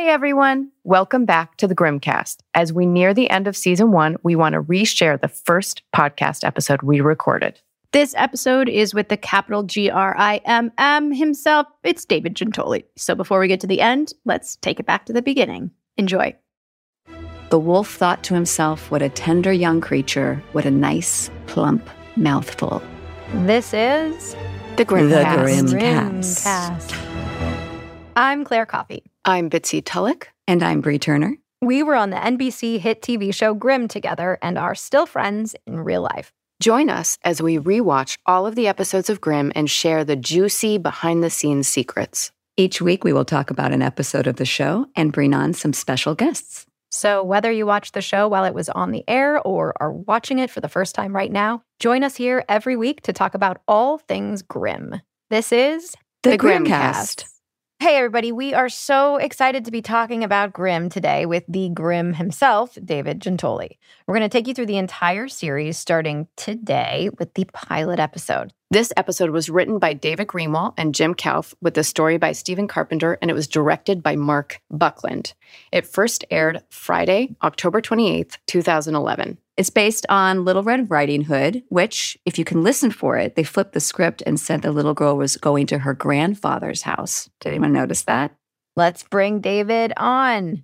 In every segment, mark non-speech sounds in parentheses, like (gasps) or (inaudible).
Hey everyone, welcome back to the Grimmcast. As we near the end of season one, we want to reshare the first podcast episode we recorded. This episode is with the capital G R I M M himself. It's David Giuntoli. So before we get to the end, let's take it back to the beginning. Enjoy. The wolf thought to himself, What a tender young creature, what a nice, plump mouthful. This is The Grimmcast. The Grimmcast. Grimmcast. I'm Claire Coffee. I'm Bitsie Tulloch. And I'm Bree Turner. We were on the NBC hit TV show Grimm together and are still friends in real life. Join us as we rewatch all of the episodes of Grimm and share the juicy behind the scenes secrets. Each week, we will talk about an episode of the show and bring on some special guests. So, whether you watched the show while it was on the air or are watching it for the first time right now, join us here every week to talk about all things Grimm. This is The, The Grimmcast. Grimmcast. Hey, everybody, we are so excited to be talking about Grimm today with the Grimm himself, David Giuntoli. We're going to take you through the entire series starting today with the pilot episode. This episode was written by David Greenwalt and Jim Kouf with a story by Stephen Carpenter, and it was directed by Marc Buckland. It first aired Friday, October 28th, 2011. It's based on Little Red Riding Hood, which, if you can listen for it, they flipped the script and said the little girl was going to her grandfather's house. Did anyone notice that? Let's bring David on.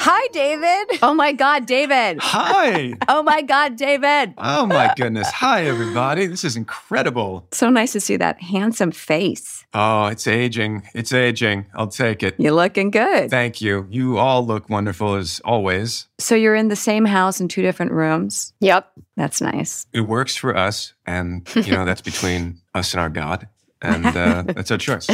Hi, David. Oh my God, David. Hi. (laughs) Oh my God, David. Oh my goodness. Hi, everybody. This is incredible. So nice to see that handsome face. Oh, it's aging. It's aging. I'll take it. You're looking good. Thank you. You all look wonderful as always. So you're in the same house in two different rooms. Yep. That's nice. It works for us, and you know that's between (laughs) us and our God, and uh, (laughs) that's our choice.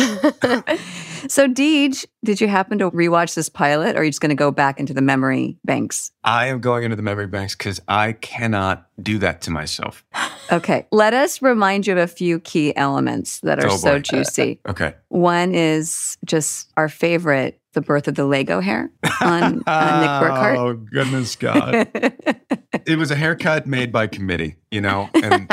So, Deej, did you happen to rewatch this pilot or are you just going to go back into the memory banks? I am going into the memory banks because I cannot do that to myself. (laughs) Okay, let us remind you of a few key elements that are Oh, so juicy. (laughs) Okay. One is just our favorite, the birth of the Lego hair on uh, Nick Burkhardt. Oh goodness, God! it was a haircut made by committee, you know, and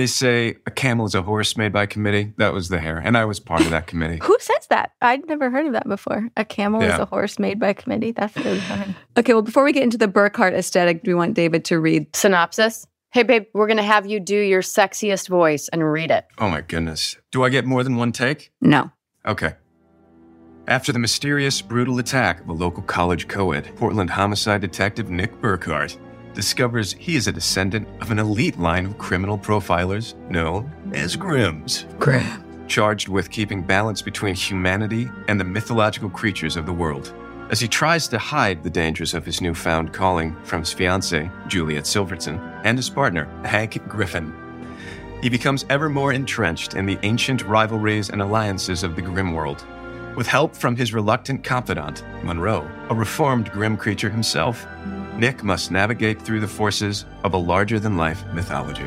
they say a camel is a horse made by committee. That was the hair, and I was part of that committee. (laughs) Who says that? I'd never heard of that before. A camel is a horse made by committee. That's really fun. okay, well, before we get into the Burkhardt aesthetic, do we want David to read? Synopsis. Hey, babe, we're going to have you do your sexiest voice and read it. Oh my goodness. Do I get more than one take? No. Okay. After the mysterious, brutal attack of a local college co ed, Portland homicide detective Nick Burkhardt discovers he is a descendant of an elite line of criminal profilers known as Grimms, Graham. charged with keeping balance between humanity and the mythological creatures of the world. As he tries to hide the dangers of his newfound calling from his fiancée, Juliet Silverton, and his partner, Hank Griffin, he becomes ever more entrenched in the ancient rivalries and alliances of the Grimm world. With help from his reluctant confidant, Monroe, a reformed Grimm creature himself, Nick must navigate through the forces of a larger than life mythology.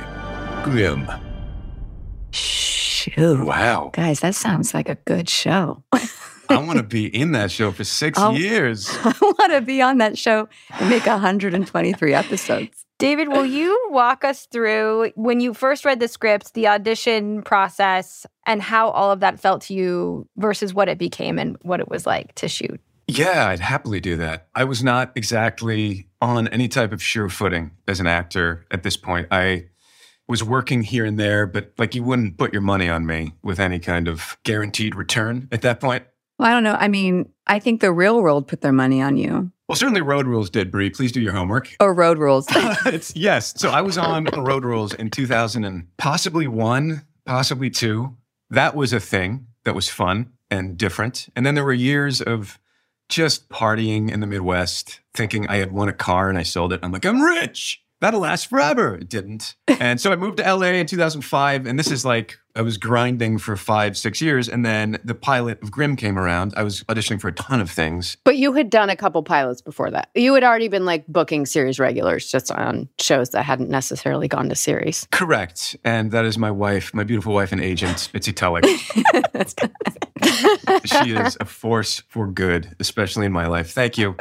Grimm. Shoot. Wow. Guys, that sounds like a good show. I want to be in that show for six (laughs) Oh. years. (laughs) I want to be on that show and make 123 (laughs) episodes. David, will you walk us through when you first read the script, the audition process, and how all of that felt to you versus what it became and what it was like to shoot? Yeah, I'd happily do that. I was not exactly on any type of sure footing as an actor at this point. I was working here and there, but like you wouldn't put your money on me with any kind of guaranteed return at that point. Well, I don't know. I mean, I think the real world put their money on you. Well, certainly Road Rules did, Bree. Please do your homework. Or road rules. (laughs) it's, yes. So I was on Road Rules in 2000 and possibly one, possibly two. That was a thing that was fun and different. And then there were years of just partying in the Midwest, thinking I had won a car and I sold it. I'm like, I'm rich. That'll last forever. It didn't. (laughs) And so I moved to LA in 2005. And this is like, I was grinding for five, six years. And then the pilot of Grimm came around. I was auditioning for a ton of things. But you had done a couple pilots before that. You had already been like booking series regulars just on shows that hadn't necessarily gone to series. Correct. And that is my wife, my beautiful wife and agent, Mitzi Tulloch. (laughs) she is a force for good, especially in my life. Thank you,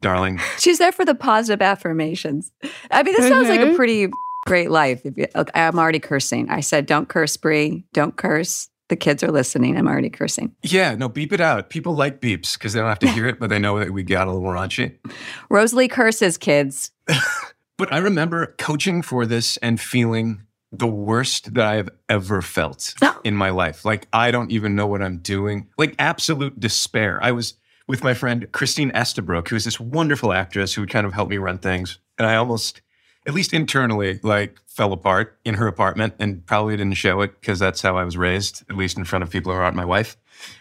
darling. She's there for the positive affirmations. I mean, this sounds like a mm-hmm. pretty great life. If you, I'm already cursing. I said, don't curse, Bree. Don't curse. The kids are listening. I'm already cursing. Yeah, no, beep it out. People like beeps because they don't have to hear it, but they know that we got a little raunchy. (laughs) Rosalie curses, kids. (laughs) But I remember coaching for this and feeling the worst that I have ever felt (gasps) in my life. Like, I don't even know what I'm doing. Like, absolute despair. I was with my friend Christine Estabrook, who is this wonderful actress who would kind of help me run things. And I almost, at least internally, like fell apart in her apartment and probably didn't show it because that's how I was raised, at least in front of people who aren't my wife.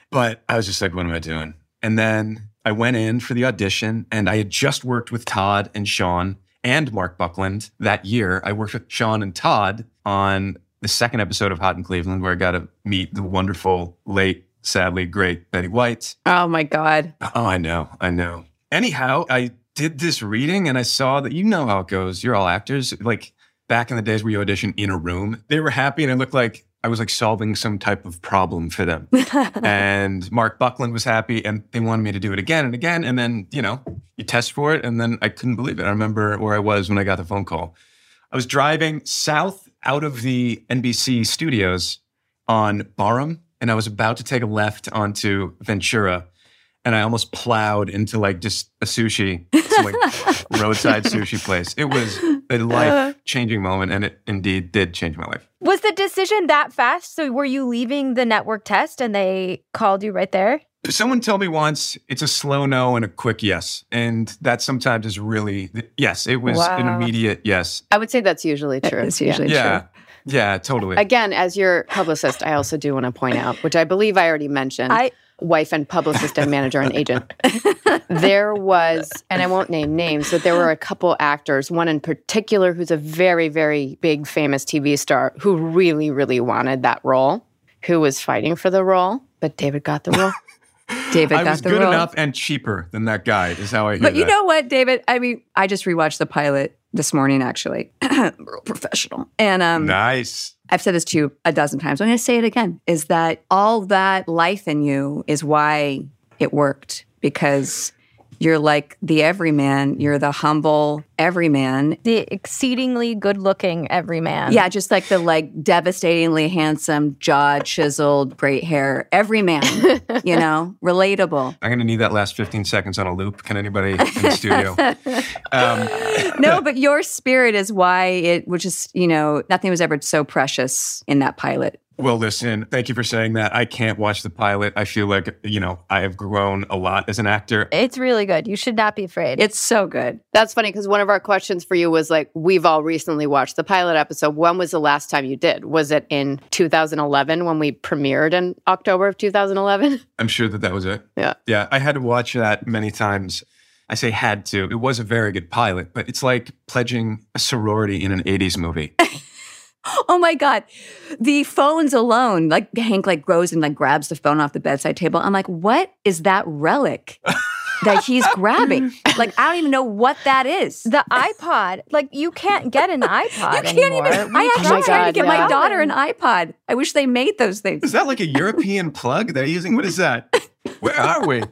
But I was just like, what am I doing? And then I went in for the audition and I had just worked with Todd and Sean and Marc Buckland that year. I worked with Sean and Todd on the second episode of Hot in Cleveland, where I got to meet the wonderful, late, sadly great Betty White. Oh my God. Oh, I know, I know. Anyhow, I did this reading and I saw that you know how it goes. You're all actors. Like back in the days where you audition in a room, they were happy and it looked like I was like solving some type of problem for them. (laughs) and Marc Buckland was happy and they wanted me to do it again and again. And then, you know, you test for it. And then I couldn't believe it. I remember where I was when I got the phone call. I was driving south out of the NBC studios on Barham and I was about to take a left onto Ventura and I almost plowed into like just a sushi, some, like (laughs) roadside sushi place. It was a uh-huh. life changing moment and it indeed did change my life. Was the decision that fast? So were you leaving the network test and they called you right there? Someone told me once it's a slow no and a quick yes. And that sometimes is really, yes, it was an immediate yes. I would say that's usually true. It's Yeah. usually Yeah. true. Yeah, totally. Again, as your publicist, I also do want to point out, which I believe I already mentioned, I wife and publicist and manager and agent. there was, and I won't name names, but there were a couple actors, one in particular who's a very, very big famous TV star who really, really wanted that role, who was fighting for the role, but David got the role. (laughs) David I got was the good role. enough and cheaper than that guy, is how I hear But you that. know what, David? I mean, I just rewatched the pilot this morning, actually. (clears throat) Real professional. And um, nice. I've said this to you a dozen times. I'm going to say it again is that all that life in you is why it worked because you're like the everyman. You're the humble everyman. the exceedingly good looking everyman. Yeah, just like the like devastatingly handsome, jaw chiseled, great hair everyman, (laughs) you know, relatable. I'm going to need that last 15 seconds on a loop. Can anybody in the studio? (laughs) Um, (laughs) no, but your spirit is why it, which is, you know, nothing was ever so precious in that pilot. Well, listen, thank you for saying that. I can't watch the pilot. I feel like, you know, I have grown a lot as an actor. It's really good. You should not be afraid. It's so good. That's funny because one of our questions for you was like, we've all recently watched the pilot episode. When was the last time you did? Was it in 2011 when we premiered in October of 2011? (laughs) I'm sure that that was it. Yeah. Yeah. I had to watch that many times. I say had to. It was a very good pilot, but it's like pledging a sorority in an 80s movie. (laughs) Oh my God. The phones alone, like Hank like goes and like grabs the phone off the bedside table. I'm like, what is that relic that he's (laughs) grabbing? Like, I don't even know what that is. the iPod, like you can't get an iPod you can't anymore. even. We I actually my tried to get yeah. my daughter an iPod. I wish they made those things. Is that like a European plug they're using? What is that? Where are we?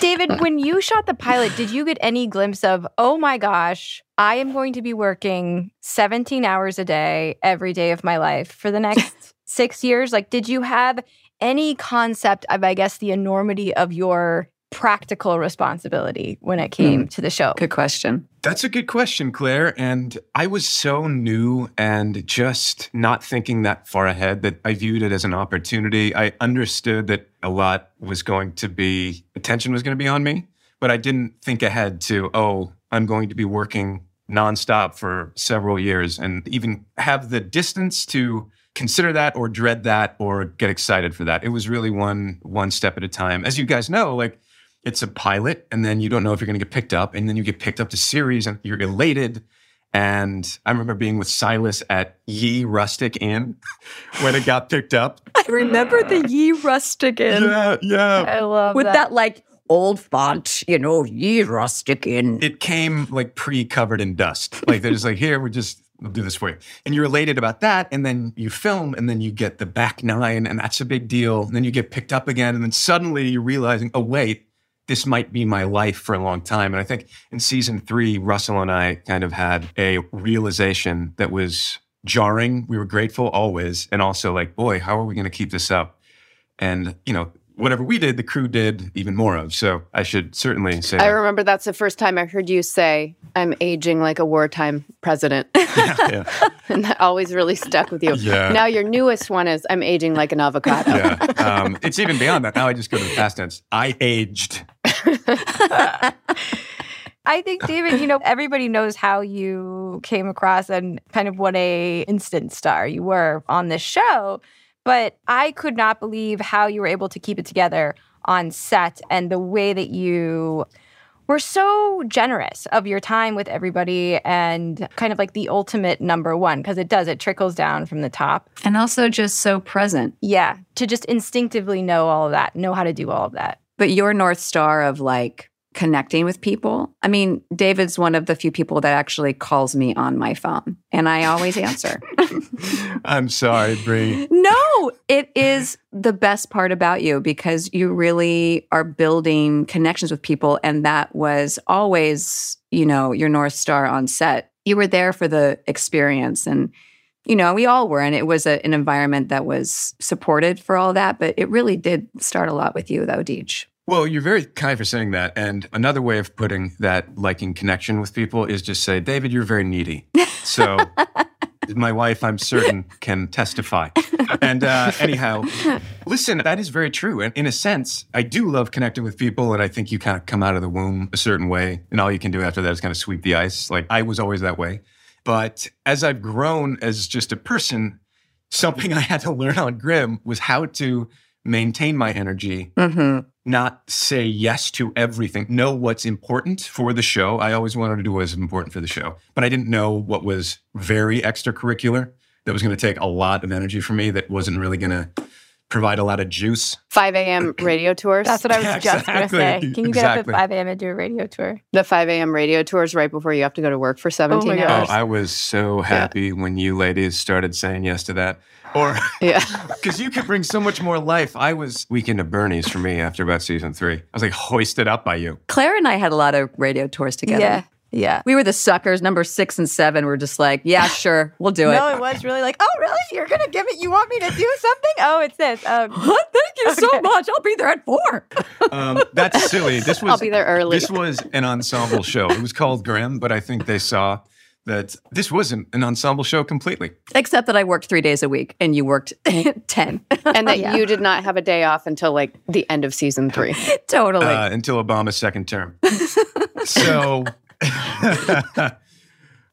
David, when you shot the pilot, did you get any glimpse of, oh my gosh, I am going to be working 17 hours a day every day of my life for the next (laughs) six years? Like, did you have any concept of, I guess, the enormity of your practical responsibility when it hmm. came to the show? Good question. That's a good question, Claire. And I was so new and just not thinking that far ahead that I viewed it as an opportunity. I understood that a lot was going to be, attention was going to be on me, but I didn't think ahead to, oh, I'm going to be working nonstop for several years and even have the distance to consider that or dread that or get excited for that. It was really one one step at a time. As you guys know, like it's a pilot and then you don't know if you're going to get picked up and then you get picked up to series and you're elated and i remember being with silas at ye rustic inn (laughs) when it got picked up I remember the Ye Rustic Inn yeah yeah I love it. with that. that like old font, you know, Ye Rustic Inn. it came like pre-covered in dust like they're just like here we're just we'll do this for you and you're elated about that and then you film and then you get the back nine and that's a big deal and then you get picked up again and then suddenly you're realizing oh wait this might be my life for a long time and i think in season three russell and i kind of had a realization that was jarring. We were grateful always. And also like, boy, how are we going to keep this up? And, you know, whatever we did, the crew did even more of. So I should certainly say I remember that's the first time I heard you say, I'm aging like a wartime president. (laughs) (laughs) yeah, and that always really stuck with you. Yeah. Now, your newest one is, I'm aging like an avocado. yeah. Um, it's even beyond that. Now I just go to the past tense. I aged. (laughs) I think, David, you know, everybody knows how you came across and kind of what a instant star you were on this show. But I could not believe how you were able to keep it together on set and the way that you were so generous of your time with everybody and kind of like the ultimate number one, because it does, it trickles down from the top. And also just so present. Yeah, to just instinctively know all of that, know how to do all of that. But your North Star of like connecting with people. I mean, David's one of the few people that actually calls me on my phone, and I always answer. (laughs) I'm sorry, Bree. no, it is the best part about you because you really are building connections with people. And that was always, you know, your North Star on set. You were there for the experience. And, you know, we all were. And it was a, an environment that was supported for all that. But it really did start a lot with you, though, Deej. Well, you're very kind for saying that. And another way of putting that liking connection with people is just say, David, you're very needy. So (laughs) my wife, I'm certain, can testify. And uh, anyhow, (laughs) listen, that is very true. And in a sense, I do love connecting with people. And I think you kind of come out of the womb a certain way. And all you can do after that is kind of sweep the ice. Like I was always that way. But as I've grown as just a person, something I had to learn on Grimm was how to maintain my energy Mm-hmm. not say yes to everything, know what's important for the show. I always wanted to do what was important for the show, but I didn't know what was very extracurricular that was going to take a lot of energy from me that wasn't really going to provide a lot of juice. 5 a.m. (clears throat) radio tours. That's what I was Yeah, just going to say. Can you get up at 5 a.m. and do a radio tour? the 5 a.m. radio tours right before you have to go to work for 17 Oh my Oh, hours. I was so happy when you ladies started saying yes to that. Or yeah. (laughs) because you could bring so much more life. I was weekend of Bernie's for me after about season three. I was like hoisted up by you. Claire and I had a lot of radio tours together. Yeah. Yeah. We were the suckers. Number six and seven were just like, yeah, (sighs) sure, we'll do it. No, it was really like, oh, really? You're going to give it? You want me to do something? Oh, it's this. Um, What? (laughs) Thank you so much. I'll be there at four. (laughs) Um, that's silly. This was I'll be there early. This was an ensemble show. It was called Grimm, but I think they saw that this wasn't an ensemble show completely. Except that I worked three days a week and you worked (laughs) 10. And that Yeah. you did not have a day off until like the end of season three. totally. uh, until Obama's second term. so, (laughs)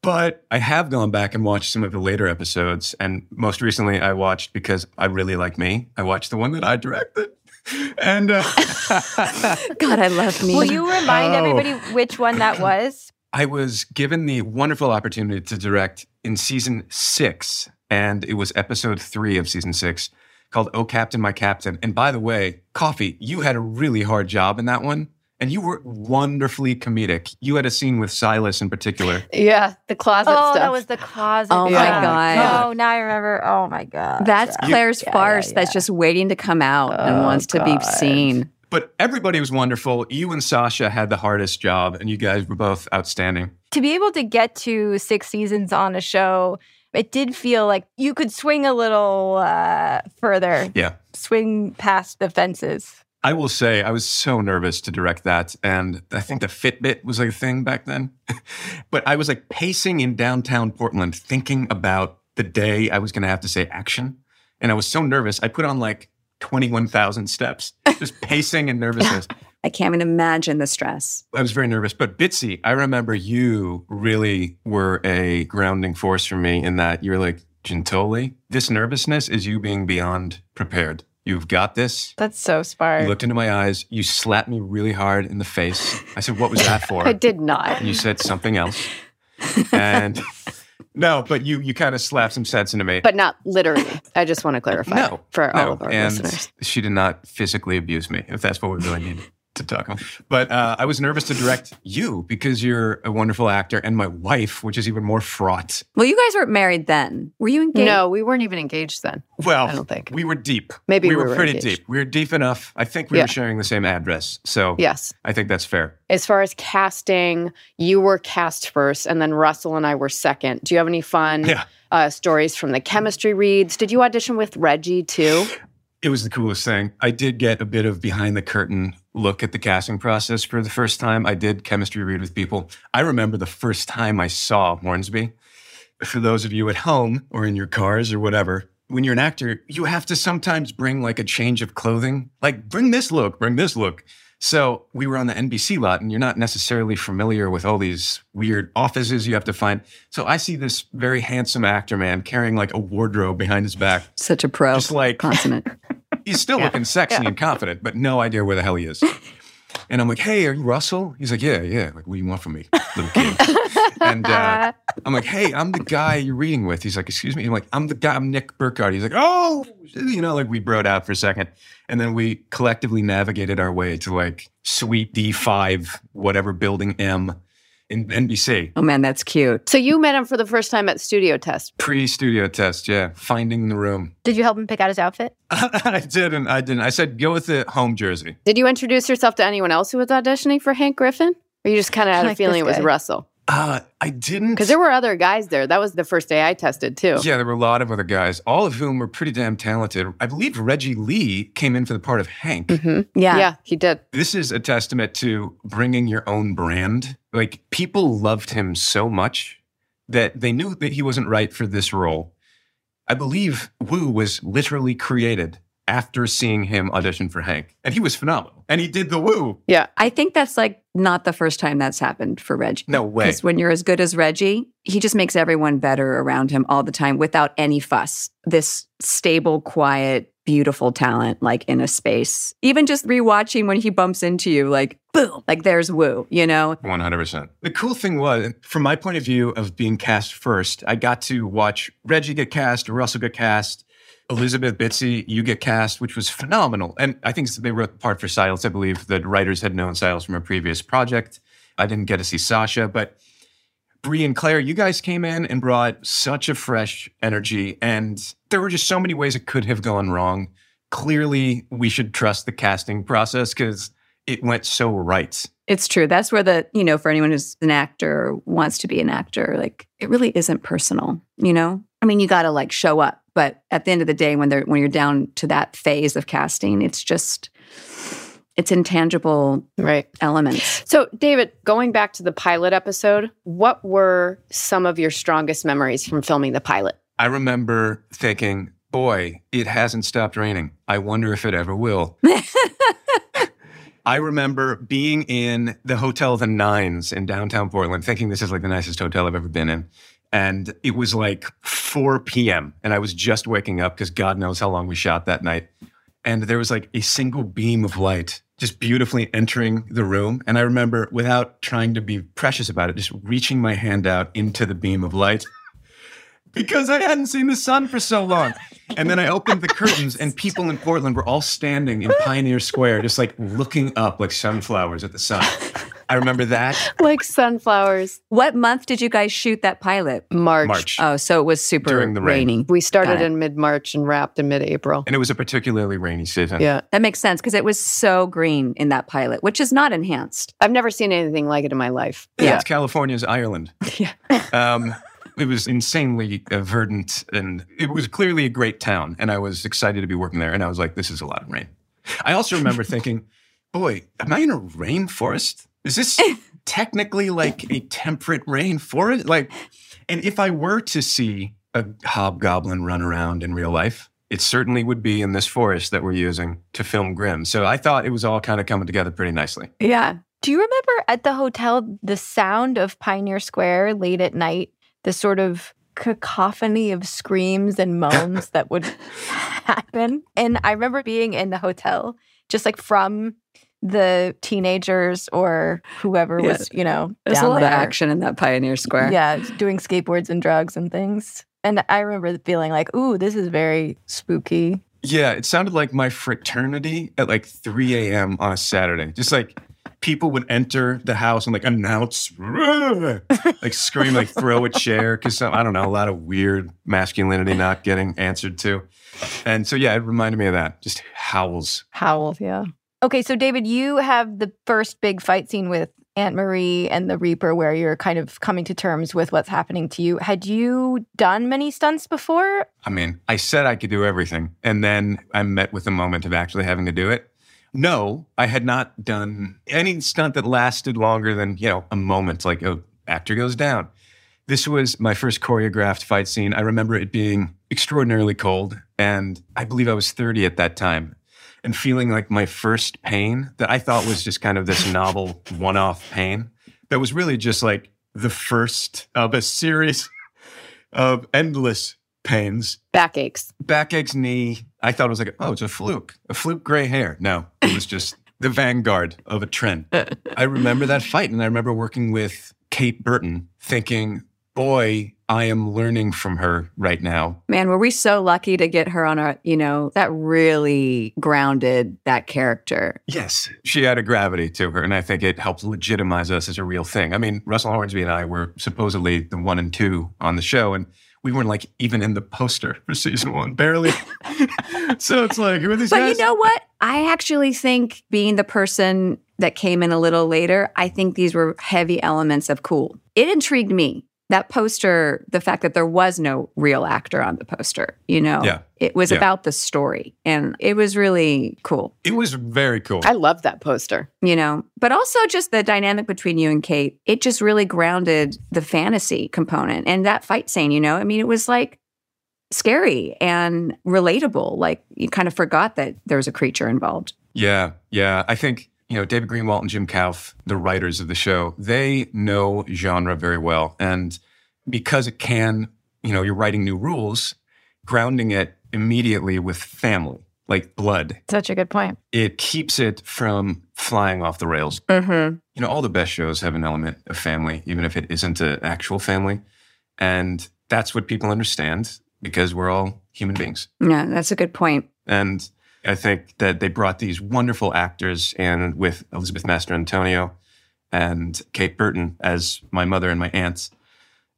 but I have gone back and watched some of the later episodes, and most recently I watched because I really like me. I watched the one that I directed, (laughs) and uh, (laughs) God, I love me. will you remind Oh. everybody which one that (clears throat) was? I was given the wonderful opportunity to direct in season six, and it was episode three of season six called Oh Captain, My Captain. And by the way, Coffee, you had a really hard job in that one, and you were wonderfully comedic. You had a scene with Silas in particular. Yeah, the closet Oh, stuff. that was the closet. Oh my. God. Oh, now I remember. Oh my god. That's Yeah. Claire's Yeah, yeah, farce yeah. that's just waiting to come out and Oh, wants to be seen. But everybody was wonderful. You and Sasha had the hardest job, and you guys were both outstanding. to be able to get to six seasons on a show. It did feel like you could swing a little uh, further, Yeah. swing past the fences. I will say I was so nervous to direct that. And I think the Fitbit was like a thing back then. (laughs) but I was like pacing in downtown Portland thinking about the day I was going to have to say action. And I was so nervous. I put on like 21,000 steps, just pacing and nervousness. (laughs) I can't even imagine the stress. I was very nervous. But Bitsie, I remember you really were a grounding force for me in that you're like, Giuntoli, this nervousness is you being beyond prepared. You've got this. That's so smart. You looked into my eyes. You slapped me really hard in the face. I said, What was that (laughs) for? I did not. You said something else. And (laughs) no, but you you kind of slapped some sense into me. But not literally. I just want to clarify no, for no. all of our and listeners. she did not physically abuse me, if that's what we really need to talk about. But uh, I was nervous to direct you because you're a wonderful actor, and my wife, which is even more fraught. Well, you guys weren't married then. Were you engaged? No, we weren't even engaged then. Well, I don't think. we were deep. Maybe we we were, were pretty engaged. deep. We were deep enough. I think we Yeah. were sharing the same address, so Yes. I think that's fair. As far as casting, you were cast first, and then Russell and I were second. Do you have any fun Yeah. uh, stories from the chemistry reads. Did you audition with Reggie too? It was the coolest thing. I did get a bit of behind the curtain look at the casting process for the first time. I did chemistry read with people. I remember the first time I saw Hornsby. For those of you at home or in your cars or whatever, when you're an actor, you have to sometimes bring like a change of clothing. Like, bring this look, bring this look. So we were on the NBC lot, and you're not necessarily familiar with all these weird offices you have to find. So I see this very handsome actor man carrying like a wardrobe behind his back. Such a pro. Just like consummate. (laughs) he's still looking sexy and confident, but no idea where the hell he is. (laughs) And I'm like, hey, are you Russell? He's like, yeah, yeah. Like, what do you want from me, little kid? (laughs) and uh, I'm like, hey, I'm the guy you're reading with. He's like, excuse me. I'm like, I'm the guy, I'm Nick Burkhardt. He's like, oh, you know, like we broed out for a second. And then we collectively navigated our way to like suite D5, whatever building M in NBC. Oh man, that's cute. So you met him for the first time at studio test. Pre studio test, yeah. Finding the room. Did you help him pick out his outfit? (laughs) I didn't. I didn't. I said, go with the home jersey. Did you introduce yourself to anyone else who was auditioning for Hank Griffin? Or you just kind of had a feeling it was. Russell? Uh, I didn't. Because there were other guys there. That was the first day I tested too. Yeah, there were a lot of other guys, all of whom were pretty damn talented. I believe Reggie Lee came in for the part of Hank. hmm Yeah. Yeah, he did. This is a testament to bringing your own brand. Like, people loved him so much that they knew that he wasn't right for this role. I believe Wu was literally created after seeing him audition for Hank, and he was phenomenal. And he did the woo. Yeah. I think that's like not the first time that's happened for Reggie. No way. Because when you're as good as Reggie, he just makes everyone better around him all the time without any fuss. This stable, quiet, beautiful talent, like in a space. Even just rewatching when he bumps into you, like boom, like there's Wu, you know? 100%. The cool thing was, from my point of view of being cast first, I got to watch Reggie get cast, Russell get cast, Elizabeth Bitsie, you get cast, which was phenomenal. And I think they wrote the part for Silas. I believe the writers had known Silas from a previous project. I didn't get to see Sasha, but Bree and Claire, you guys came in and brought such a fresh energy. And there were just so many ways it could have gone wrong. Clearly, we should trust the casting process because it went so right. It's true. That's where the, you know, for anyone who's an actor or wants to be an actor, like it really isn't personal, you know? I mean, you got to like show up, but at the end of the day when they're when you're down to that phase of casting, it's just it's intangible Right. elements. So, David, going back to the pilot episode, what were some of your strongest memories from filming the pilot? I remember thinking, boy, it hasn't stopped raining. I wonder if it ever will. (laughs) I remember being in the Hotel The Nines in downtown Portland, thinking this is like the nicest hotel I've ever been in. And it was like 4 p.m. And I was just waking up because God knows how long we shot that night. And there was like a single beam of light just beautifully entering the room. And I remember, without trying to be precious about it, just reaching my hand out into the beam of light because I hadn't seen the sun for so long. And then I opened the curtains, and people in Portland were all standing in Pioneer Square, just like looking up like sunflowers at the sun. I remember that. (laughs) Like sunflowers. What month did you guys shoot that pilot? March. March. Oh, so it was super During the rain. rainy. We started in mid March and wrapped in mid April. And it was a particularly rainy season. Yeah. That makes sense because it was so green in that pilot, which is not enhanced. I've never seen anything like it in my life. Yeah, it's California's Ireland. (laughs) Yeah. (laughs) Um, it was insanely uh, verdant, and it was clearly a great town. And I was excited to be working there. And I was like, "This is a lot of rain." I also remember thinking, "Boy, am I in a rainforest? Is this (laughs) technically like a temperate rainforest? Like, and if I were to see a hobgoblin run around in real life." It certainly would be in this forest that we're using to film Grimm. So I thought it was all kind of coming together pretty nicely. Yeah. Do you remember at the hotel the sound of Pioneer Square late at night? The sort of cacophony of screams and moans (laughs) that would happen. And I remember being in the hotel, just like from the teenagers or whoever Yeah. was, you know, There's down a lot there. of action in that Pioneer Square. Yeah, doing skateboards and drugs and things. And I remember feeling like, ooh, this is very spooky. Yeah, it sounded like my fraternity at like 3 a.m. on a Saturday. Just like people would enter the house and like announce, (laughs) like scream, like throw a chair because I don't know, a lot of weird masculinity not getting answered to. And so, yeah, it reminded me of that. Just howls. Howls, yeah. Okay, so David, you have the first big fight scene with Aunt Marie and the Reaper, where you're kind of coming to terms with what's happening to you. Had you done many stunts before? I mean, I said I could do everything, and then I met with the moment of actually having to do it. No, I had not done any stunt that lasted longer than, you know, a moment, like a actor goes down. This was my first choreographed fight scene. I remember it being extraordinarily cold, and I believe I was 30 at that time, and feeling like my first pain that I thought was just kind of this novel one off pain that was really just like the first of a series of endless pains Backaches. backaches, knee. I thought it was like, oh, it's a fluke, a fluke gray hair. No, it was just the vanguard of a trend. (laughs) I remember that fight, and I remember working with Kate Burton, thinking, boy, I am learning from her right now. Man, were we so lucky to get her on our, you know, that really grounded that character. Yes, she had a gravity to her, and I think it helped legitimize us as a real thing. I mean, Russell Hornsby and I were supposedly the one and two on the show, and we weren't like even in the poster (laughs) for season one, barely. (laughs) so it's like, who are these But guys? you know what? I actually think being the person that came in a little later, I think these were heavy elements of cool. It intrigued me. That poster, the fact that there was no real actor on the poster, you know, Yeah. it was Yeah. about the story and it was really cool, it was very cool. I love that poster. you know, but also just the dynamic between you and Kate. It just really grounded the fantasy component and that fight scene, you know, I mean, it was like scary and relatable. Like you kind of forgot that there was a creature involved. Yeah, yeah. I think, you know, David Greenwalt and Jim Kouf, the writers of the show, they know genre very well. And because it can, you know, you're writing new rules, grounding it immediately with family, like blood, Such a good point. it keeps it from flying off the rails. Mm-hmm. You know, all the best shows have an element of family, even if it isn't an actual family. And that's what people understand because we're all human beings. Yeah, that's a good point. And I think that they brought these wonderful actors and with Elizabeth Mastrantonio and Kate Burton as my mother and my aunts.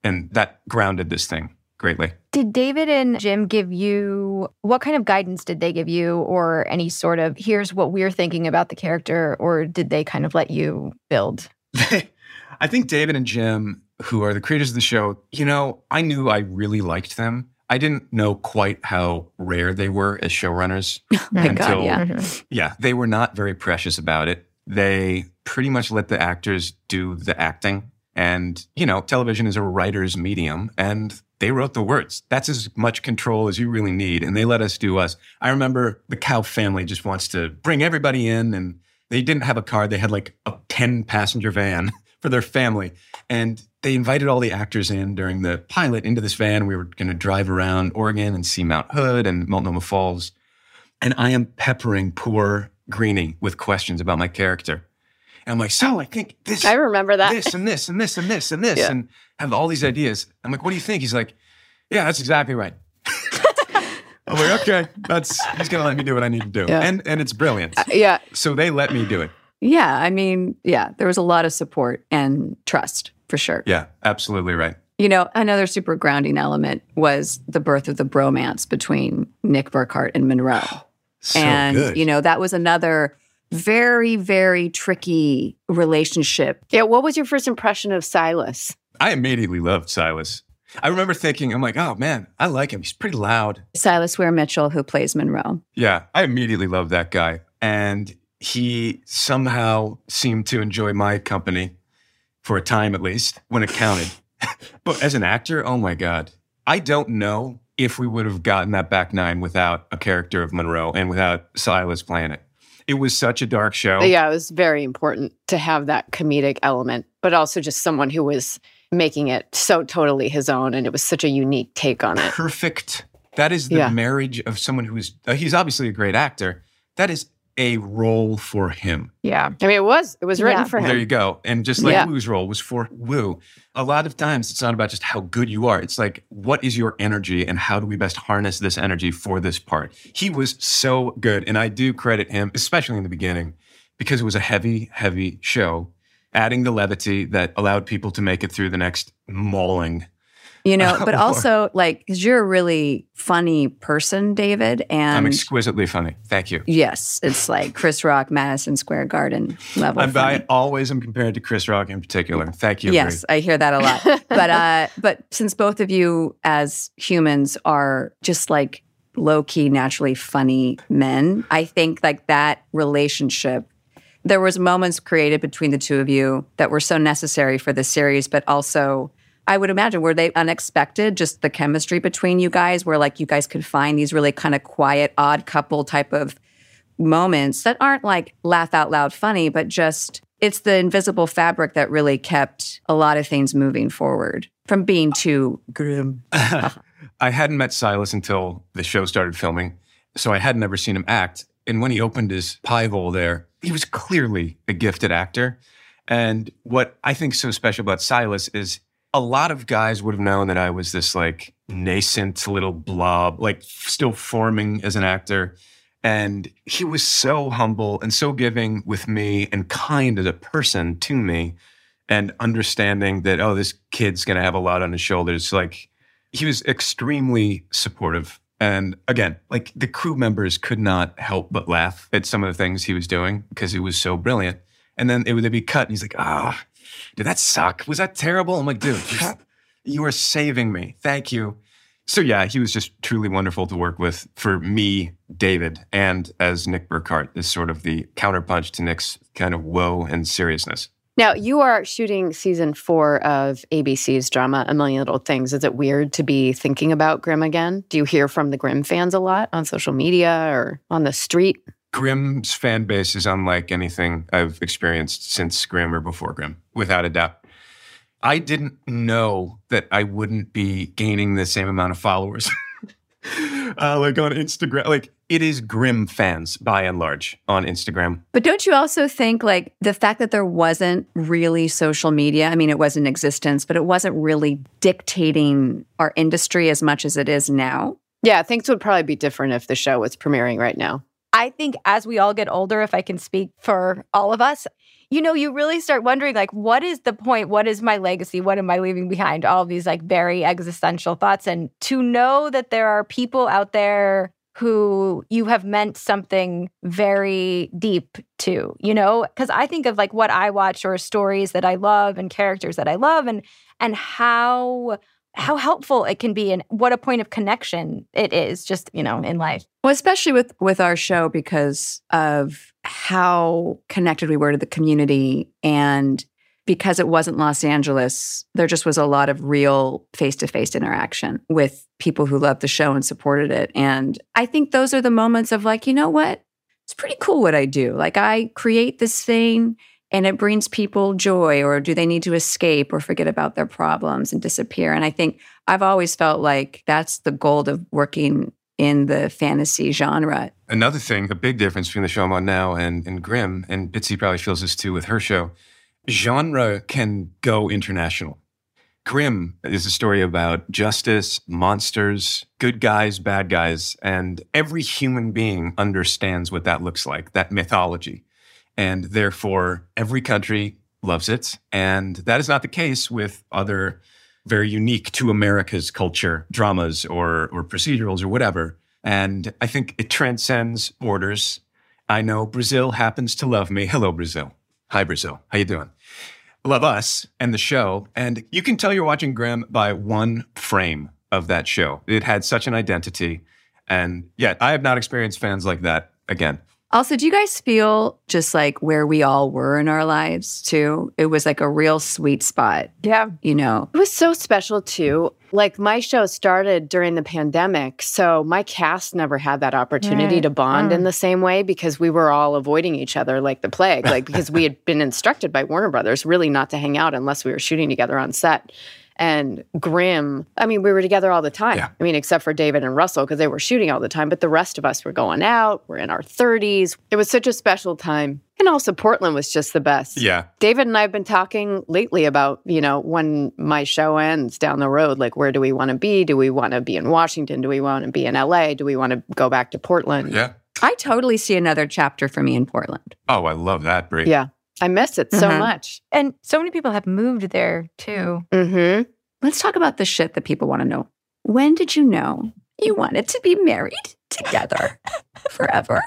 And that grounded this thing greatly. Did David and Jim give you what kind of guidance did they give you, or any sort of here's what we're thinking about the character, or did they kind of let you build? (laughs) I think David and Jim, who are the creators of the show, you know, I knew I really liked them. I didn't know quite how rare they were as showrunners. (laughs) My Until- God, yeah. Mhm. Yeah, they were not very precious about it. They pretty much let the actors do the acting. And, you know, television is a writer's medium and they wrote the words. That's as much control as you really need. And they let us do us. I remember the Kouf family just wants to bring everybody in and they didn't have a car. They had like a 10 passenger van (laughs) for their family. And they invited all the actors in during the pilot into this van. We were going to drive around Oregon and see Mount Hood and Multnomah Falls. And I am peppering poor Greenie with questions about my character. And I'm like, so I think this, I remember that. this and this and this and this and this Yeah. and have all these ideas. I'm like, what do you think? He's like, yeah, that's exactly right. (laughs) I'm like, okay, that's he's gonna let me do what I need to do. Yeah. And and it's brilliant. Uh, yeah. So they let me do it. Yeah, I mean, yeah, there was a lot of support and trust for sure. Yeah, absolutely right. You know, another super grounding element was the birth of the bromance between Nick Burkhardt and Monroe. (gasps) So and, good. you know, that was another very, very tricky relationship. Yeah. What was your first impression of Silas? I immediately loved Silas. I remember thinking, I'm like, oh man, I like him. He's pretty loud. Silas Weir Mitchell, who plays Monroe. Yeah, I immediately loved that guy. And he somehow seemed to enjoy my company for a time at least, when it counted. (laughs) but as an actor, oh my God, I don't know if we would have gotten that back nine without a character of Monroe and without Silas playing it. It was such a dark show. Yeah, it was very important to have that comedic element, but also just someone who was making it so totally his own. And it was such a unique take on it. Perfect. That is the Yeah. marriage of someone who is, uh, he's obviously a great actor. That is a role for him. Yeah. I mean, it was, it was written Yeah. for him. There you go. And just like Yeah. Wu's role was for Wu. A lot of times it's not about just how good you are. It's like, what is your energy and how do we best harness this energy for this part? He was so good. And I do credit him, especially in the beginning, because it was a heavy, heavy show, adding the levity that allowed people to make it through the next mauling You know, (laughs) but also like because you're a really funny person, David, and I'm exquisitely funny. Thank you. yes, it's like Chris Rock, Madison Square Garden level. I'm, funny. I always am compared to Chris Rock in particular. Thank you. Yes, I hear that a lot. (laughs) but uh but since both of you as humans are just like low key naturally funny men, I think like that relationship there was moments created between the two of you that were so necessary for the series but also I would imagine were they unexpected just the chemistry between you guys where like you guys could find these really kind of quiet odd couple type of moments that aren't like laugh out loud funny, but just it's the invisible fabric that really kept a lot of things moving forward from being uh, too grim. (laughs) Uh-huh. I hadn't met Silas until the show started filming, so I had never seen him act. And when he opened his pie hole there, he was clearly a gifted actor. And what I think is so special about Silas is a lot of guys would have known that I was this like nascent little blob, like still forming as an actor. And he was so humble and so giving with me and kind as a person to me and understanding that, oh, this kid's going to have a lot on his shoulders. Like, he was extremely supportive. And again, like the crew members could not help but laugh at some of the things he was doing because he was so brilliant. And then it would be cut, and he's like, ah, did that suck? Was that terrible? I'm like, dude, you are saving me. Thank you. So yeah, he was just truly wonderful to work with for me, David, and as Nick Burkhardt is sort of the counterpunch to Nick's kind of woe and seriousness. Now, you are shooting season four of ABC's drama, A Million Little Things. Is it weird to be thinking about Grimm again? Do you hear from the Grimm fans a lot on social media or on the street? Grimm's fan base is unlike anything I've experienced since Grimm or before Grimm, without a doubt. I didn't know that I wouldn't be gaining the same amount of followers. (laughs) uh, like on Instagram, like it is Grimm fans by and large on Instagram. But don't you also think like the fact that there wasn't really social media? I mean, it was in existence, but it wasn't really dictating our industry as much as it is now. Yeah, things would probably be different if the show was premiering right now. I think as we all get older, if I can speak for all of us, you know, you really start wondering, like, what is the point? What is my legacy? What am I leaving behind? All these, like, very existential thoughts. And to know that there are people out there who you have meant something very deep to, you know? Because I think of like what I watch or stories that I love and characters that I love and and how how helpful it can be and what a point of connection it is just, you know, in life. Well, especially with with our show because of how connected we were to the community and because it wasn't Los Angeles, there just was a lot of real face-to-face interaction with people who loved the show and supported it. And I think those are the moments of like, you know what? It's pretty cool what I do. Like I create this thing and it brings people joy or do they need to escape or forget about their problems and disappear? And I think I've always felt like that's the goal of working in the fantasy genre. Another thing, a big difference between the show I'm on now and, and Grimm, and Bitsie probably feels this too with her show, genre can go international. Grimm is a story about justice, monsters, good guys, bad guys, and every human being understands what that looks like, that mythology. And therefore, every country loves it. And that is not the case with other very unique to America's culture dramas or, or procedurals or whatever. And I think it transcends borders. I know Brazil happens to love me. Hello, Brazil. Hi, Brazil. How you doing? Love us and the show. And you can tell you're watching Grimm by one frame of that show. It had such an identity. And yet, I have not experienced fans like that again. Also, do you guys feel just like where we all were in our lives too? It was like a real sweet spot, Yeah. you know. It was so special too. Like my show started during the pandemic, so my cast never had that opportunity Right. to bond in Mm. the same way because we were all avoiding each other like the plague. Like because we had been instructed by Warner Brothers really not to hang out unless we were shooting together on set. And Grimm. I mean, we were together all the time. Yeah. I mean, except for David and Russell because they were shooting all the time, but the rest of us were going out. We're in our 30s. It was such a special time. And also, Portland was just the best. Yeah. David and I have been talking lately about, you know, when my show ends down the road, like where do we want to be? Do we want to be in Washington? Do we want to be in LA? Do we want to go back to Portland? Yeah. I totally see another chapter for me in Portland. Oh, I love that, Bree. Yeah. I miss it so Mhm. much. And so many people have moved there too. Mm-hmm. let's talk about the shit that people want to know. When did you know you wanted to be married together (laughs) forever?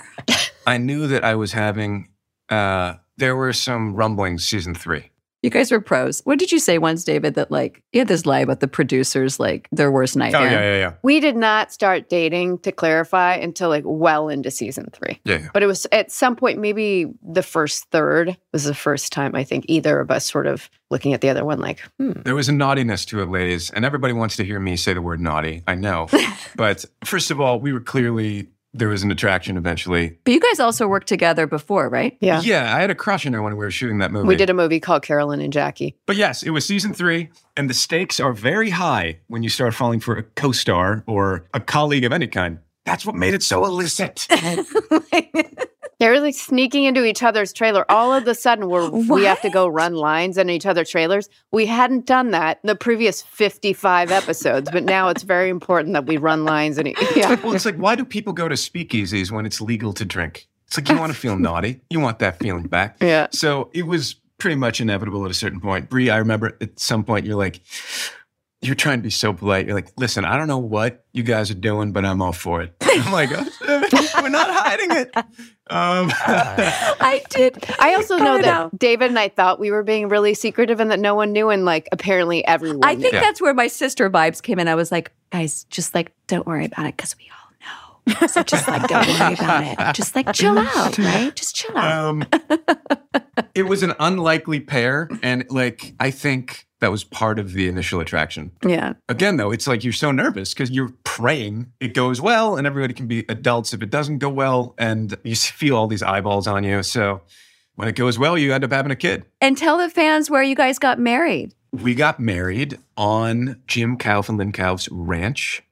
I knew that I was having. Uh, there were some rumblings season three. You guys were pros. What did you say once, David? That like you had this lie about the producers, like their worst nightmare. Oh yeah, yeah, yeah, We did not start dating, to clarify, until like well into season three. yeah. yeah. But it was at some point, maybe the first third was the first time I think either of us sort of looking at the other one like, hmm. There was a naughtiness to it, ladies, and everybody wants to hear me say the word naughty. I know, (laughs) but first of all, we were clearly there was an attraction eventually. But you guys also worked together before, right? Yeah. Yeah, I had a crush on her when we were shooting that movie. We did a movie called Caroline and Jackie. But yes, it was season three, and the stakes are very high when you start falling for a co star or a colleague of any kind. That's what made it so illicit. (laughs) (laughs) They're really sneaking into each other's trailer. All of a sudden, we're, (laughs) we have to go run lines in each other's trailers. We hadn't done that in the previous 55 episodes, but now it's very important that we run lines. And (laughs) yeah. well, it's like, why do people go to speakeasies when it's legal to drink? It's like, you want to feel (laughs) naughty. You want that feeling back. Yeah. So it was pretty much inevitable at a certain point. Bree, I remember at some point you're like, you're trying to be so polite. You're like, listen, I don't know what you guys are doing, but I'm all for it. I'm like, oh, we're not hiding it. Um, (laughs) I did. I also cut know it that out. David and I thought we were being really secretive and that no one knew. And like, apparently everyone I knew. think Yeah. that's where my sister vibes came in. I was like, guys, just like, don't worry about it because we all know. So just like, don't worry about (laughs) it. Just like, chill (laughs) out, right? Just chill out. um, it was an unlikely pair. And like, I think that was part of the initial attraction. Yeah. Again, though, it's like you're so nervous because you're praying it goes well and everybody can be adults if it doesn't go well. And you feel all these eyeballs on you. So when it goes well, you end up having a kid. And tell the fans where you guys got married. We got married on Jim Kouf and Lynn Kouf's ranch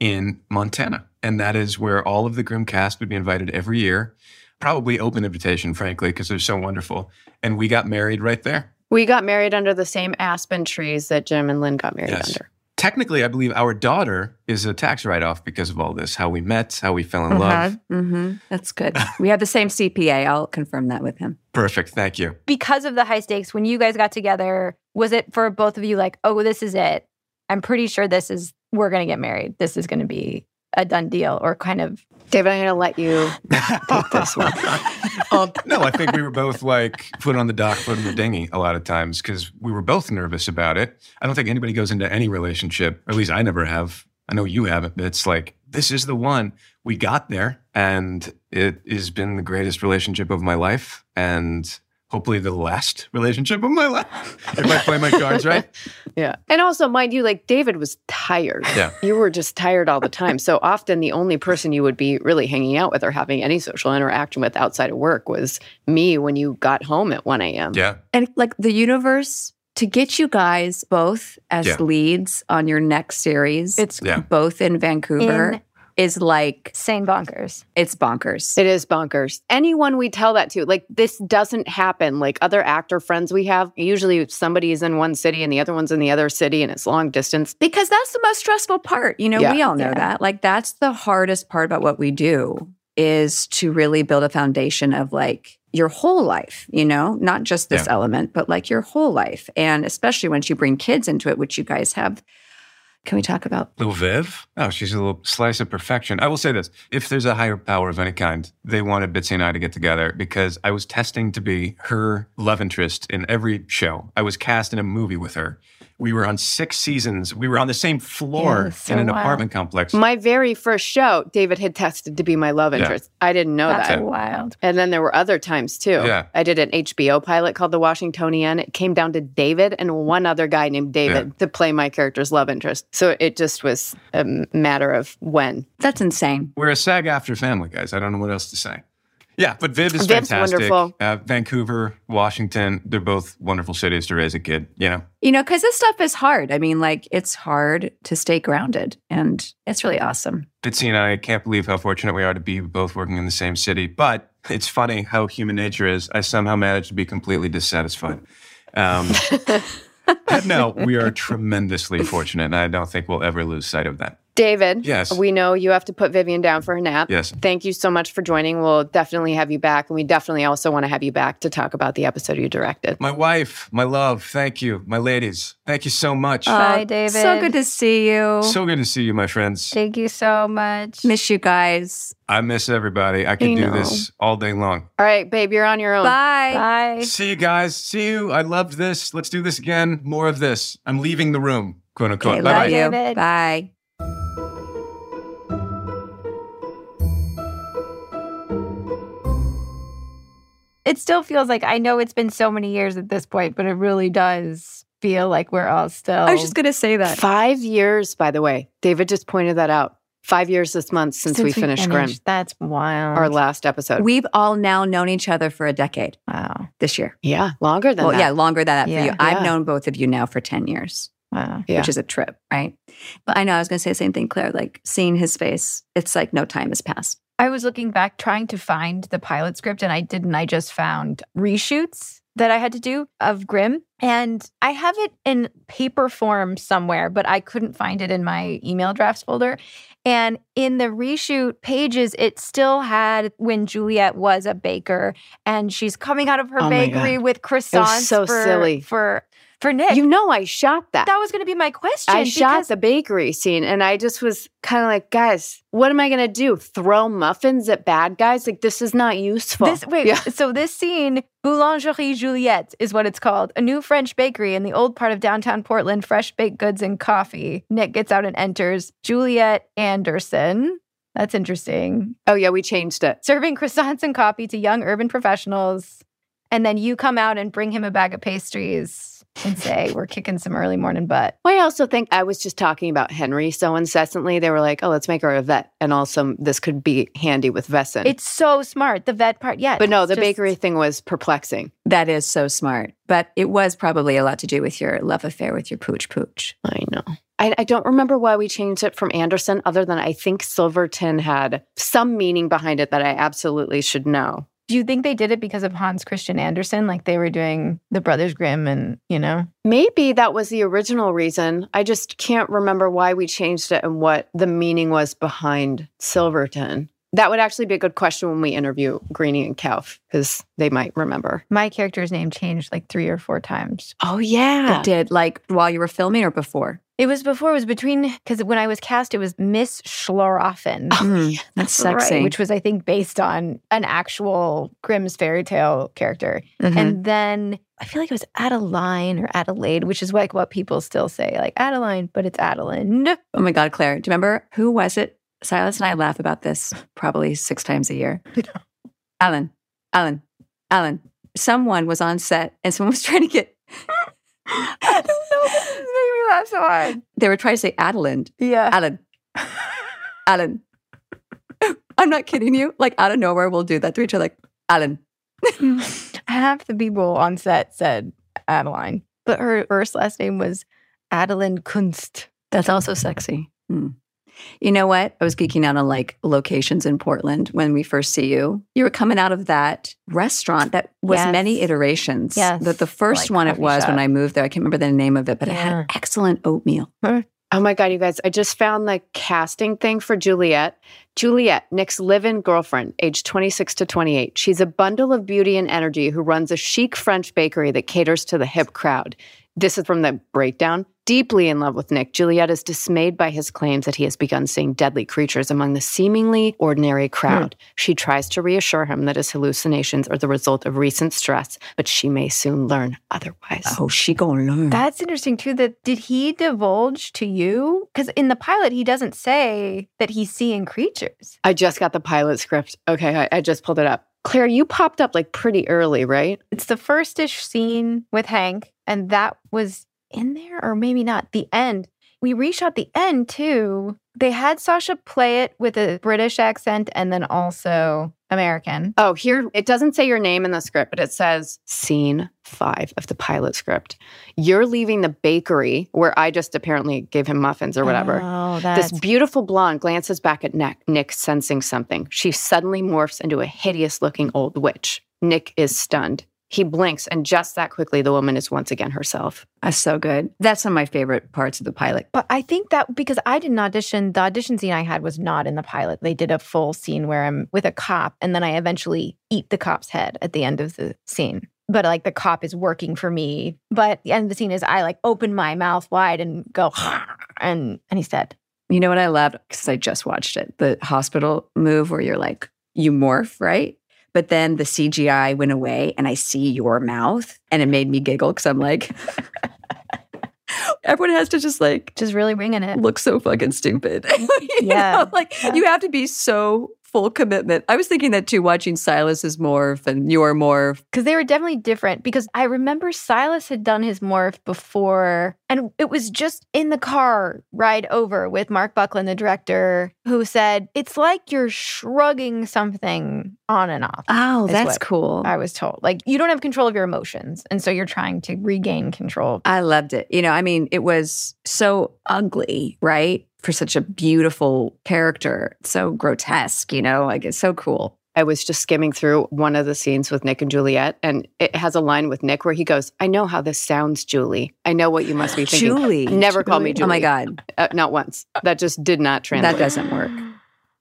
in Montana. And that is where all of the Grimm cast would be invited every year. Probably open invitation, frankly, because they're so wonderful. And we got married right there. We got married under the same aspen trees that Jim and Lynn got married Yes. under. Technically, I believe our daughter is a tax write off because of all this how we met, how we fell in love. Mm-hmm. That's good. (laughs) We have the same CPA. I'll confirm that with him. Perfect. Thank you. because of the high stakes, when you guys got together, was it for both of you like, oh, this is it? I'm pretty sure this is, we're going to get married. This is going to be a done deal or kind of, David, I'm going to let you take this one. (laughs) um, no, I think we were both like foot on the dock, foot in the dinghy a lot of times because we were both nervous about it. I don't think anybody goes into any relationship, or at least I never have. I know you haven't, but it's like, this is the one. We got there, and it has been the greatest relationship of my life, and hopefully the last relationship of my life, (laughs) if I play my cards right. (laughs) Yeah. And also, mind you, like David was tired. Yeah. You were just tired all the time. So often the only person you would be really hanging out with or having any social interaction with outside of work was me when you got home at 1 a.m. Yeah. And like the universe to get you guys both as Yeah. leads on your next series, it's Yeah. both in Vancouver, is like sane bonkers. it's bonkers. It is bonkers. Anyone we tell that to, like, this doesn't happen. Like other actor friends we have, usually somebody is in one city and the other one's in the other city and it's long distance. because that's the most stressful part. You know, Yeah. we all know Yeah. that. Like that's the hardest part about what we do is to really build a foundation of like your whole life, you know, not just this Yeah. element, but like your whole life. And especially once you bring kids into it, which you guys have. Can we talk about Little Viv? Oh, she's a little slice of perfection. I will say this if there's a higher power of any kind, they wanted Bitsie and I to get together because I was testing to be her love interest in every show. I was cast in a movie with her. We were on six seasons. We were on the same floor Yeah, so in an wild. apartment complex. My very first show, David had tested to be my love Yeah. interest. I didn't know That's that. it. wild. And then there were other times too. Yeah. I did an HBO pilot called The Washingtonian. It came down to David and one other guy named David to play my character's love interest. So it just was a matter of when. that's insane. We're a SAG-AFTRA family, guys. I don't know what else to say. Yeah, but Viv is Viv's fantastic. wonderful. Uh, Vancouver, Washington, they're both wonderful cities to raise a kid, you know? You know, because this stuff is hard. I mean, like it's hard to stay grounded and it's really awesome. Bitsie and I can't believe how fortunate we are to be both working in the same city. But it's funny how human nature is. I somehow managed to be completely dissatisfied. Um, (laughs) no, we are tremendously fortunate, and I don't think we'll ever lose sight of that. David, Yes. we know you have to put Vivian down for her nap. Yes. Thank you so much for joining. We'll definitely have you back. And we definitely also want to have you back to talk about the episode you directed. My wife, my love, thank you. My ladies, thank you so much. Bye, Oh, David. So good to see you. so good to see you, my friends. Thank you so much. Miss you guys. I miss everybody. I could I do this all day long. All right, babe, you're on your own. Bye. Bye. See you guys. See you. I loved this. Let's do this again. More of this. I'm leaving the room, quote unquote. Okay, Bye love bye. David. Bye. It still feels like I know it's been so many years at this point, but it really does feel like we're all still. I was just going to say that. Five years, by the way. David just pointed that out. Five years this month since, we finished Grimm, That's wild. our last episode. We've all now known each other for a decade wow. this year. yeah, longer than well, that. yeah, longer than that Yeah. for you. I've known both of you now for 10 years, Wow. Yeah. which is a trip, right? But I know I was going to say the same thing, Claire. Like seeing his face, it's like no time has passed. I was looking back trying to find the pilot script and I didn't. I just found reshoots that I had to do of Grimm. And I have it in paper form somewhere, but I couldn't find it in my email drafts folder. And in the reshoot pages, it still had when Juliet was a baker and she's coming out of her Oh bakery with croissants so for, silly. for for Nick. You know, I shot that. that was going to be my question. I shot the bakery scene and I just was kind of like, guys, what am I going to do? Throw muffins at bad guys? Like, this is not useful. This wait, Yeah. so this scene, Boulangerie Juliette, is what it's called. A new French bakery in the old part of downtown Portland, fresh baked goods and coffee. Nick gets out and enters. Juliet Anderson. That's interesting. Oh, yeah, we changed it. Serving croissants and coffee to young urban professionals. And then you come out and bring him a bag of pastries and say, We're kicking some early morning butt. Well, I also think I was just talking about Henry so incessantly. They were like, oh, let's make her a vet. And also, this could be handy with Wesen. It's so smart. The vet part, yeah. but no, the just- bakery thing was perplexing. That is so smart. But it was probably a lot to do with your love affair with your pooch pooch. I know. I, I don't remember why we changed it from Anderson, other than I think Silverton had some meaning behind it that I absolutely should know. Do you think they did it because of Hans Christian Andersen? Like they were doing the Brothers Grimm and, you know? Maybe that was the original reason. I just can't remember why we changed it and what the meaning was behind Silverton. That would actually be a good question when we interview Greenie and Kouf because they might remember. My character's name changed like three or four times. Oh, yeah. It did, like while you were filming or before? It was before, it was between, because when I was cast, it was Miss Schloroffen. Mm, that's sexy. Which was, I think, based on an actual Grimm's fairy tale character. Mhm. And then I feel like it was Adeline or Adelaide, which is like what people still say, like Adeline, but it's Adeline. oh my God, Claire, do you remember who was it? Silas and I laugh about this probably six times a year. (laughs) Alan, Alan, Alan. Someone was on set and someone was (laughs) trying to get, I don't know. This is making me laugh so hard. they were trying to say Adeline. Yeah. Alan. (laughs) Alan. I'm not kidding you. Like out of nowhere, we'll do that to each other. Like, Alan. Half the people on set said Adeline, but her first last name was Adeline Kunst. That's also sexy. Hmm. You know what? I was geeking out on like locations in Portland when we first see you. You were coming out of that restaurant that was Yes. many iterations. Yes. The, the first Like one it coffee was when. I moved there. I can't remember the name of it, but it Yeah. had excellent oatmeal. Oh my God, you guys, I just found the casting thing for Juliet. Juliet, Nick's live in girlfriend, age 26 to 28. She's a bundle of beauty and energy who runs a chic French bakery that caters to the hip crowd. This is from the breakdown. Deeply in love with Nick, Juliet is dismayed by his claims that he has begun seeing deadly creatures among the seemingly ordinary crowd. Hmm. She tries to reassure him that his hallucinations are the result of recent stress, but she may soon learn otherwise. Oh, she gonna learn. That's interesting too. That did he divulge to you? Because in the pilot, he doesn't say that he's seeing creatures. I just got the pilot script. Okay, I, I just pulled it up. Claire, you popped up like pretty early, right? It's the first ish scene with Hank, and that was in there, or maybe not. The end. We reshot the end too. They had Sasha play it with a British accent and then also American. Oh, here it doesn't say your name in the script, but it says scene five of the pilot script. You're leaving the bakery where I just apparently gave him muffins or whatever. Oh, that's This beautiful blonde glances back at Nick, Nick sensing something. She suddenly morphs into a hideous looking old witch. Nick is stunned. He blinks, and just that quickly, the woman is once again herself. That's so good. That's some of my favorite parts of the pilot. But I think that because I didn't audition, the audition scene I had was not in the pilot. They did a full scene where I'm with a cop, and then I eventually eat the cop's head at the end of the scene. But like the cop is working for me. But the end of the scene is I like open my mouth wide and go, (laughs) and and he's dead. You know what I loved? Because I just watched it. The hospital move where you're like, you morph, right? But then the CGI went away and I see your mouth and it made me giggle because I'm like, (laughs) everyone has to just like Just really ringing it. look so fucking stupid. (laughs) Yeah. know, Like Yeah. you have to be so full commitment. I was thinking that too, watching Silas's morph and your morph. Because they were definitely different. Because I remember Silas had done his morph before, and it was just in the car ride over with Marc Buckland, the director, who said, It's like you're shrugging something on and off. Oh, that's cool. I was told. Like, you don't have control of your emotions. And so you're trying to regain control. I loved it. You know, I mean, it was so ugly, right? For such a beautiful character, so grotesque, you know, like it's so cool. I was just skimming through one of the scenes with Nick and Juliet, and it has a line with Nick where he goes, I know how this sounds, Julie. I know what you must be thinking. Julie. Never call me Julie. Oh my God. Uh, not once. That just did not translate. That doesn't work.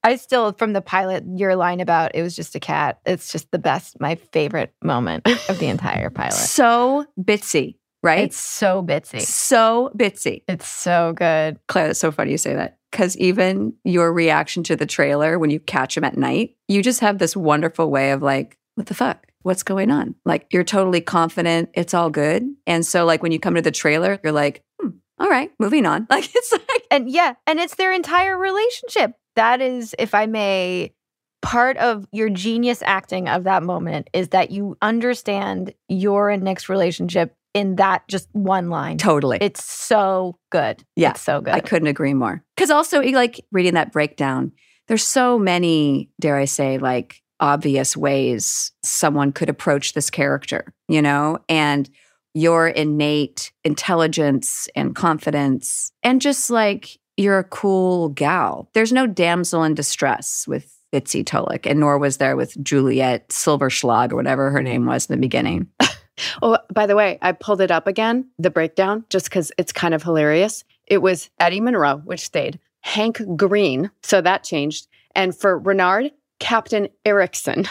I still, from the pilot, your line about it was just a cat. It's just the best, my favorite moment of the entire pilot. So bitsy, right? It's so bitsy. so bitsy. It's so good. Claire, that's so funny you say that. Because even your reaction to the trailer when you catch him at night, you just have this wonderful way of like, what the fuck? What's going on? Like, you're totally confident it's all good. And so, like, when you come to the trailer, you're like, hmm, all right, moving on. (laughs) Like, it's like, And yeah, and it's their entire relationship. That is, if I may, part of your genius acting of that moment is that you understand your and Nick's relationship in that just one line. totally. It's so good. Yeah, It's so good. I couldn't agree more. Because also, like reading that breakdown, there's so many, dare I say, like obvious ways someone could approach this character, you know? And your innate intelligence and confidence, and just like you're a cool gal. There's no damsel in distress with Bitsie Tulloch, and nor was there with Juliet Silverschlag or whatever her name was in the beginning. (laughs) Oh, by the way, I pulled it up again, the breakdown, just because it's kind of hilarious. It was Eddie Monroe, which stayed, Hank Green, so that changed. And for Renard, Captain Erickson.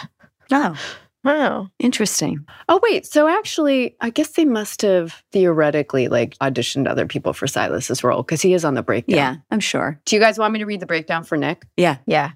Oh, wow. interesting. Oh, wait. So actually, I guess they must have theoretically like auditioned other people for Silas's role because he is on the breakdown. Yeah, I'm sure. Do you guys want me to read the breakdown for Nick? Yeah. Yeah.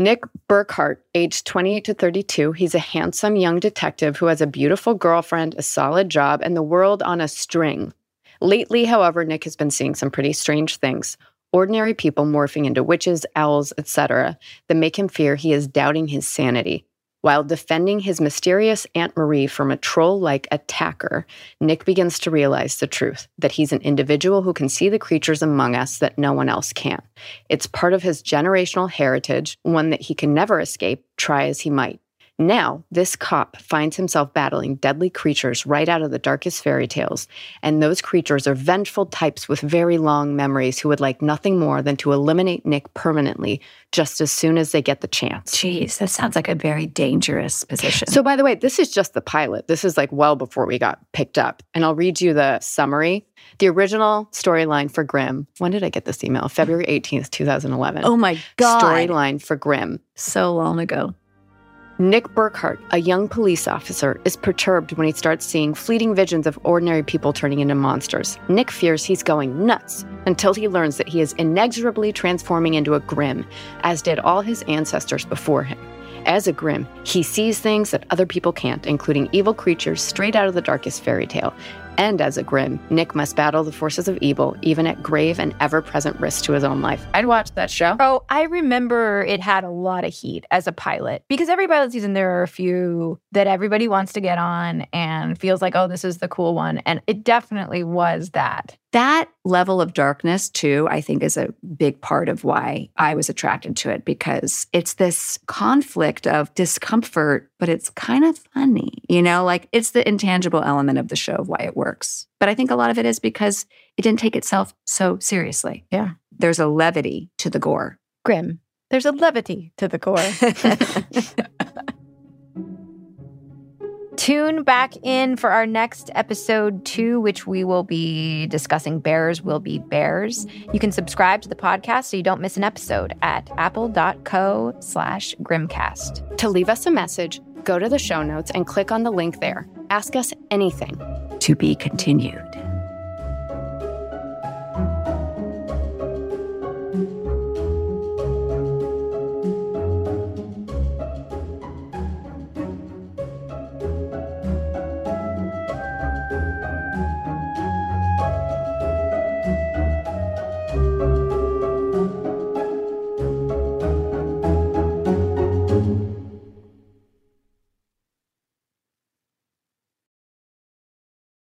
Nick Burkhardt, aged 28 to 32. He's a handsome young detective who has a beautiful girlfriend, a solid job, and the world on a string. Lately, however, Nick has been seeing some pretty strange things. Ordinary people morphing into witches, owls, etc., that make him fear he is doubting his sanity. While defending his mysterious Aunt Marie from a troll like attacker, Nick begins to realize the truth that he's an individual who can see the creatures among us that no one else can. It's part of his generational heritage, one that he can never escape, try as he might. Now, this cop finds himself battling deadly creatures right out of the darkest fairy tales, and those creatures are vengeful types with very long memories who would like nothing more than to eliminate Nick permanently just as soon as they get the chance. Jeez, that sounds like a very dangerous position. So, by the way, this is just the pilot. This is like well before we got picked up. And I'll read you the summary. The original storyline for Grimm. When did I get this email? February 18th, 2011. oh my God. Storyline for Grimm. So long ago. Nick Burkhardt, a young police officer, is perturbed when he starts seeing fleeting visions of ordinary people turning into monsters. Nick fears he's going nuts until he learns that he is inexorably transforming into a Grimm, as did all his ancestors before him. As a Grimm, he sees things that other people can't, including evil creatures straight out of the darkest fairy tale. And as a Grimm, Nick must battle the forces of evil, even at grave and ever present risk to his own life. I'd watch that show. Oh, I remember it had a lot of heat as a pilot because every pilot season there are a few that everybody wants to get on and feels like, oh, this is the cool one. And it definitely was that. That level of darkness, too, I think is a big part of why I was attracted to it because it's this conflict of discomfort, but it's kind of funny. You know, like it's the intangible element of the show of why it works. But I think a lot of it is because it didn't take itself so seriously. Yeah. There's a levity to the gore. Grim. There's a levity to the core. (laughs) Tune back in for our next episode two, which we will be discussing Bears Will Be Bears. You can subscribe to the podcast so you don't miss an episode at apple.co slash grimmcast. To leave us a message, go to the show notes and click on the link there. Ask us anything. To be continued.